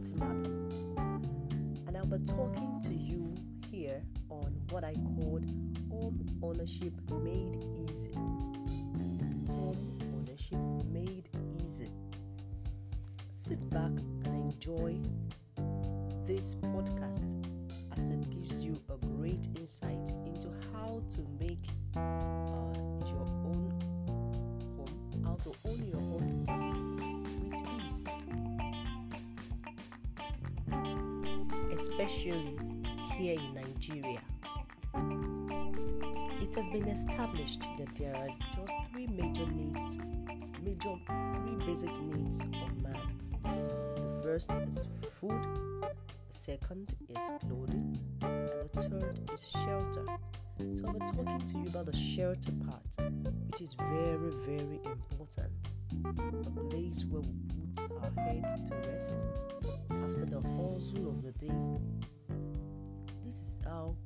And I'll be talking to you here on what I called Home Ownership Made Easy. Home Ownership Made Easy. Sit back and enjoy this podcast as it gives you a great insight into how to make Especially here in Nigeria. It has been established that there are just three major needs, major three basic needs of man. The first is food, the second is clothing, and the third is shelter. So be talking to you about the shelter part, which is very, very important. A place where we put our head to rest after the hustle of the day. This is how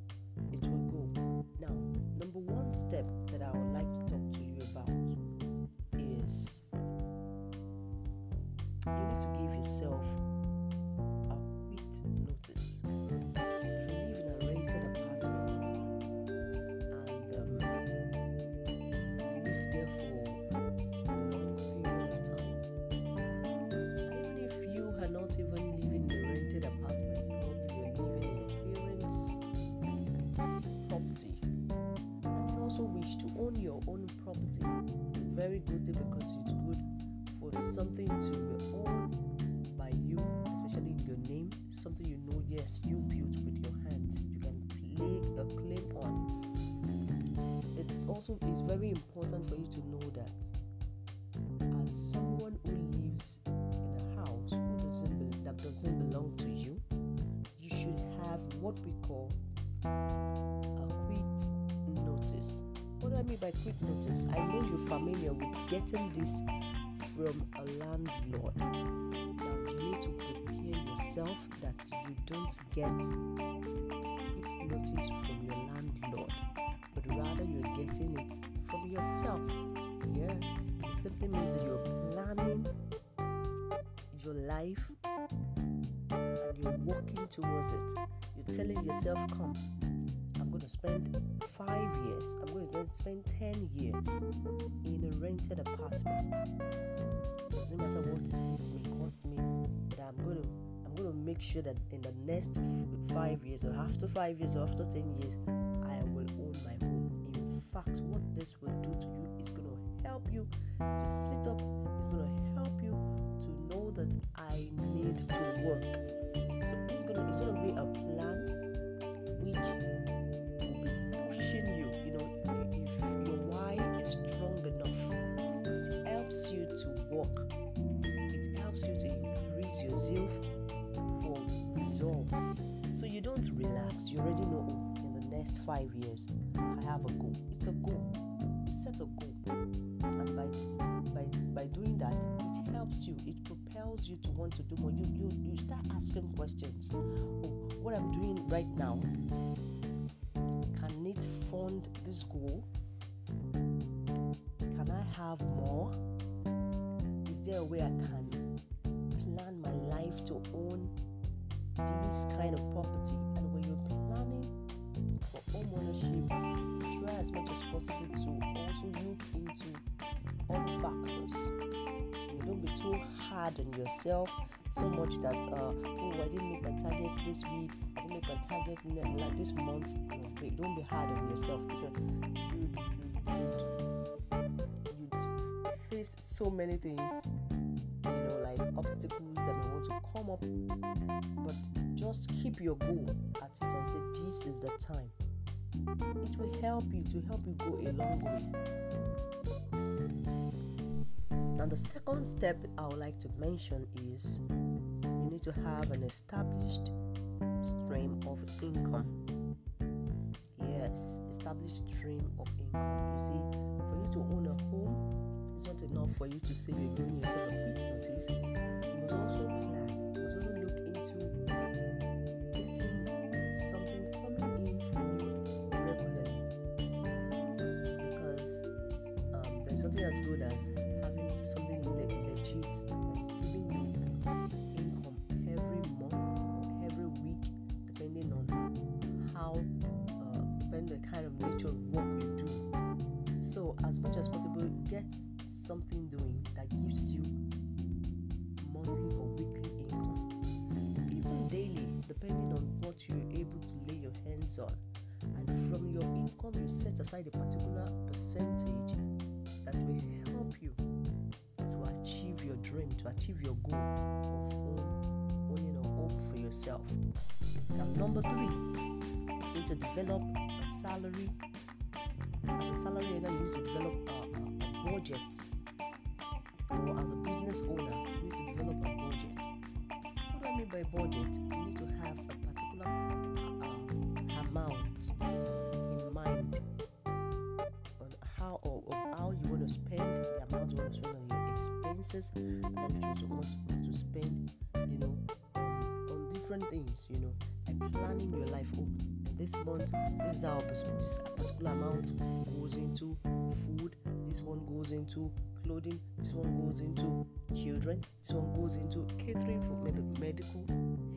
it will go. Now, number one step that I would like to talk to you about is you need to give yourself very good thing because it's good for something to be owned by you, especially in your name, something you know, yes, you built with your hands, you can lay a claim on. It's also it's very important for you to know that as someone who lives in a house who doesn't that doesn't belong to you, you should have what we call Mean by quick notice? I know you're familiar with getting this from a landlord. Now you need to prepare yourself that you don't get quick notice from your landlord, but rather you're getting it from yourself. Yeah, it simply means that you're planning your life and you're walking towards it. You're telling yourself, come, I'm going to spend five years, I'm going to spend 10 years in a rented apartment. Doesn't matter what this may cost me, but I'm going to. I'm going to make sure that in the next five years, or after five years, or after 10 years, I will own my home. In fact, what this will do to you is going to help you to sit up, it's going to help you to know that I need to work. So it's going to, it's going to be a plan which work. It helps you to increase your zeal for results. So you don't relax. You already know oh, in the next five years I have a goal. It's a goal. You set a goal, and by by by doing that, it helps you. It propels you to want to do more. You you you start asking questions. Oh, what I'm doing right now can it fund this goal? Can I have more? There a way I can plan my life to own this kind of property? And when you're planning for home ownership, try as much as possible to also look into other factors. Don't be too hard on yourself so much that uh, oh I didn't make my target this week, I didn't make my target like this month. No, don't be hard on yourself because you you you face so many things, you know, like obstacles that may want to come up. But just keep your goal at it and say this is the time. It will help you to help you go a long way. Now, the second step I would like to mention is you need to have an established stream of income. Yes, established stream of income. You see, for you to own a home, it's not enough for you to say you're giving yourself a quick notice. You must also plan. You must also look into getting something coming in from you regularly. Because um, there's something as good as having something le- legit that's giving income every month or every week, depending on how, uh, depending the kind of nature of work so, as much as possible, get something doing that gives you monthly or weekly income, even daily, depending on what you're able to lay your hands on. And from your income, you set aside a particular percentage that will help you to achieve your dream, to achieve your goal of own, owning a home for yourself. Now, number three, you need to develop a salary. As a salary earner, you need to develop a, a, a budget. Or as a business owner, you need to develop a budget. What do I mean by budget? You need to have a particular uh, amount in mind on how or of how you want to spend the amount you want to spend on your expenses and then you want to spend, you know, on, on different things, you know, like planning your life. Oh, this month, this is how this particular amount goes into food. This one goes into clothing. This one goes into children. This one goes into catering for maybe medical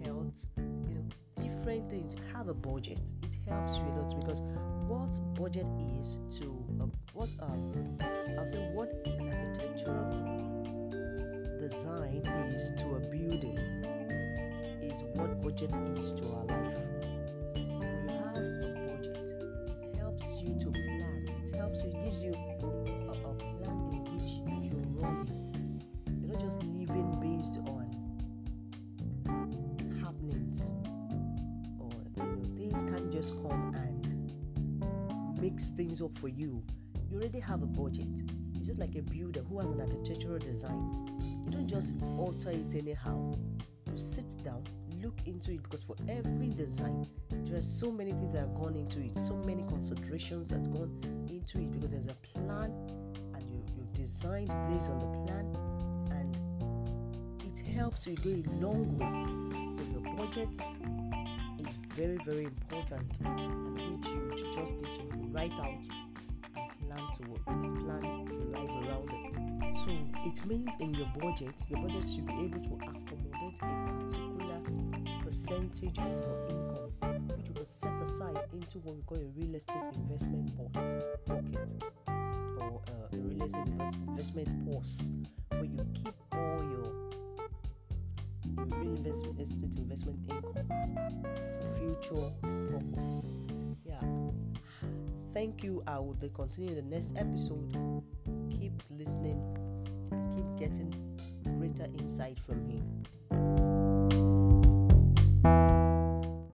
health. You know, different things. Have a budget. It helps you a lot because what budget is to uh, what um I'll say what an architectural design is to a building is what budget is to our life. Things can't just come and mix things up for you. You already have a budget. It's just like a builder who has an architectural design. You don't just alter it anyhow. You sit down, look into it because for every design, there are so many things that have gone into it, so many considerations that have gone into it because there's a plan and you, you designed based on the plan and it helps you go a long way. So your budget very, very important and which you just need to write out and plan to work, plan your life around it. So it means in your budget, your budget should be able to accommodate a particular percentage of your income, which will set aside into what we call a real estate investment pot pocket or uh, a real estate investment purse, where you keep all your real estate investment income purpose. Yeah. Thank you. I will continue the next episode. Keep listening. Keep getting greater insight from him.